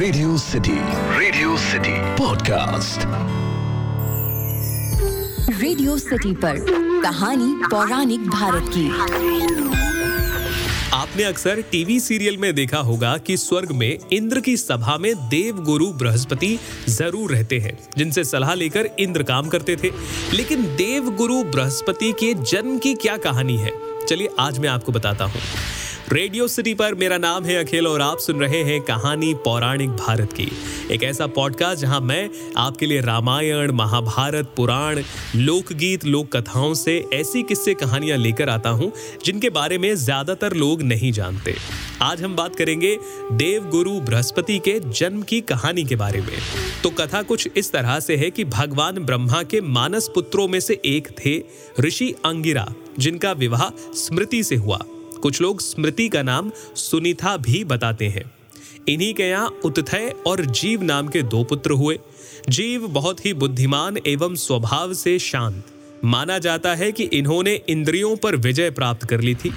Radio City Radio City podcast Radio City पर कहानी पौराणिक भारत की। आपने अक्सर टीवी सीरियल में देखा होगा कि स्वर्ग में इंद्र की सभा में देव गुरु बृहस्पति ज़रूर रहते हैं जिनसे सलाह लेकर इंद्र काम करते थे। लेकिन देव गुरु बृहस्पति के जन्म की क्या कहानी है? चलिए आज मैं आपको बताता हूँ। रेडियो सिटी पर मेरा नाम है अखिल और आप सुन रहे हैं कहानी पौराणिक भारत की। एक ऐसा पॉडकास्ट जहाँ मैं आपके लिए रामायण, महाभारत, पुराण, लोकगीत लोक कथाओं से ऐसी किस्से कहानियाँ लेकर आता हूँ, जिनके बारे में ज़्यादातर लोग नहीं जानते। आज हम बात करेंगे देव गुरु बृहस्पति के जन्म की कहानी के बारे में। तो कथा कुछ इस तरह से है कि भगवान ब्रह्मा के मानस पुत्रों में से एक थे ऋषि अंगिरा, जिनका विवाह स्मृति से हुआ। कुछ लोग स्मृति का नाम सुनीता भी बताते हैं। इन्हीं के यहाँ उत्थय और जीव नाम के दो पुत्र हुए। जीव बहुत ही बुद्धिमान एवं स्वभाव से शांत। माना जाता है कि इन्होंने इंद्रियों पर विजय प्राप्त कर ली थी।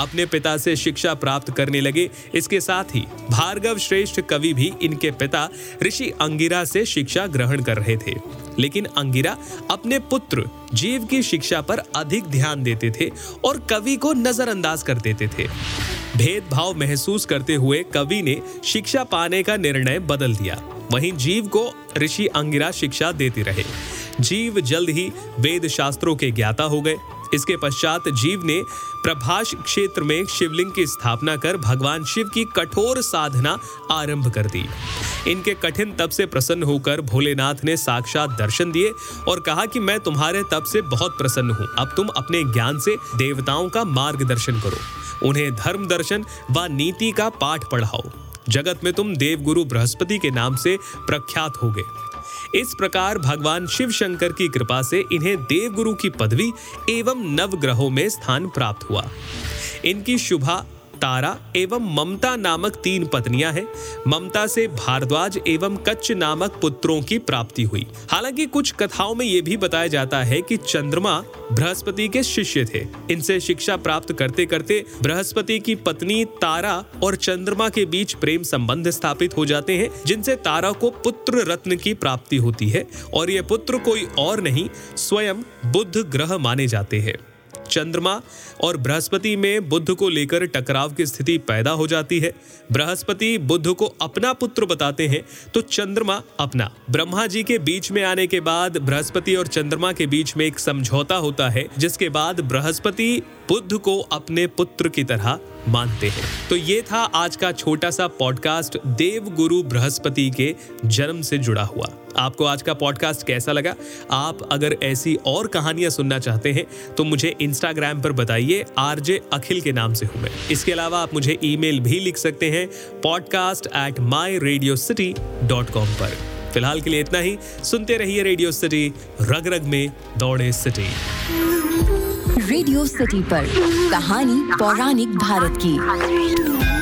अपने पिता से शिक्षा प्राप्त करने लगे। इसके साथ ही भार्गव श्रेष्ठ कवि भी इनके पिता ऋषि अंगिरा से शिक्षा ग्रहण कर रहे थे। लेकिन अंगिरा अपने पुत्र जीव की शिक्षा पर अधिक ध्यान देते थे और कवि को नजरअंदाज कर देते थे। भेदभाव महसूस करते हुए कवि ने शिक्षा पाने का निर्णय बदल दिया। वहीं जीव को ऋषि अंगिरा शिक्षा देते रहे। जीव जल्द ही वेद शास्त्रों के ज्ञाता हो गए। इसके पश्चात जीव ने प्रभाष क्षेत्र में शिवलिंग की स्थापना कर भगवान शिव की कठोर साधना आरंभ कर दी। इनके कठिन तप से प्रसन्न होकर भोलेनाथ ने साक्षात दर्शन दिए और कहा कि मैं तुम्हारे तप से बहुत प्रसन्न हूँ। अब तुम अपने ज्ञान से देवताओं का मार्गदर्शन करो। उन्हें धर्म दर्शन व नीति का पाठ पढ़ाओ। जगत में तुम देवगुरु बृहस्पति के नाम से प्रख्यात हो गए इस प्रकार भगवान शिव शंकर की कृपा से इन्हें देवगुरु की पदवी एवं नवग्रहों में स्थान प्राप्त हुआ। इनकी शुभा तारा एवं ममता नामक तीन पत्नियाँ हैं। ममता से भारद्वाज एवं कच्च नामक पुत्रों की प्राप्ति हुई। हालाँकि कुछ कथाओं में यह भी बताया जाता है कि चंद्रमा बृहस्पति के शिष्य थे। इनसे शिक्षा प्राप्त करते करते बृहस्पति की पत्नी तारा और चंद्रमा के बीच प्रेम संबंध स्थापित हो जाते हैं, जिनसे तारा को पुत्र रत्न की प्राप्ति होती है, और ये पुत्र कोई और नहीं, स्वयं बुद्ध ग्रह माने जाते हैं। चंद्रमा और बृहस्पति में बुद्ध को लेकर टकराव की स्थिति पैदा हो जाती है। बृहस्पति बुद्ध को अपना पुत्र बताते हैं तो चंद्रमा अपना। ब्रह्मा जी के बीच में आने के बाद बृहस्पति और चंद्रमा के बीच में एक समझौता होता है, जिसके बाद बृहस्पति बुद्ध को अपने पुत्र की तरह मानते हैं। तो ये था आज का छोटा सा पॉडकास्ट देव गुरु बृहस्पति के जन्म से जुड़ा हुआ। आपको आज का पॉडकास्ट कैसा लगा? आप अगर ऐसी और कहानियाँ सुनना चाहते हैं तो मुझे इंस्टाग्राम पर बताइए, आरजे अखिल के नाम से हूँ मैं। इसके अलावा आप मुझे ईमेल भी लिख सकते हैं podcast at my Radio City dot com पर। फ़िलहाल के लिए इतना ही। सुनते रहिए रेडियो सिटी रग रग में दौड़े सिटी रेडियो सिटी पर कहानी पौराणिक भारत की।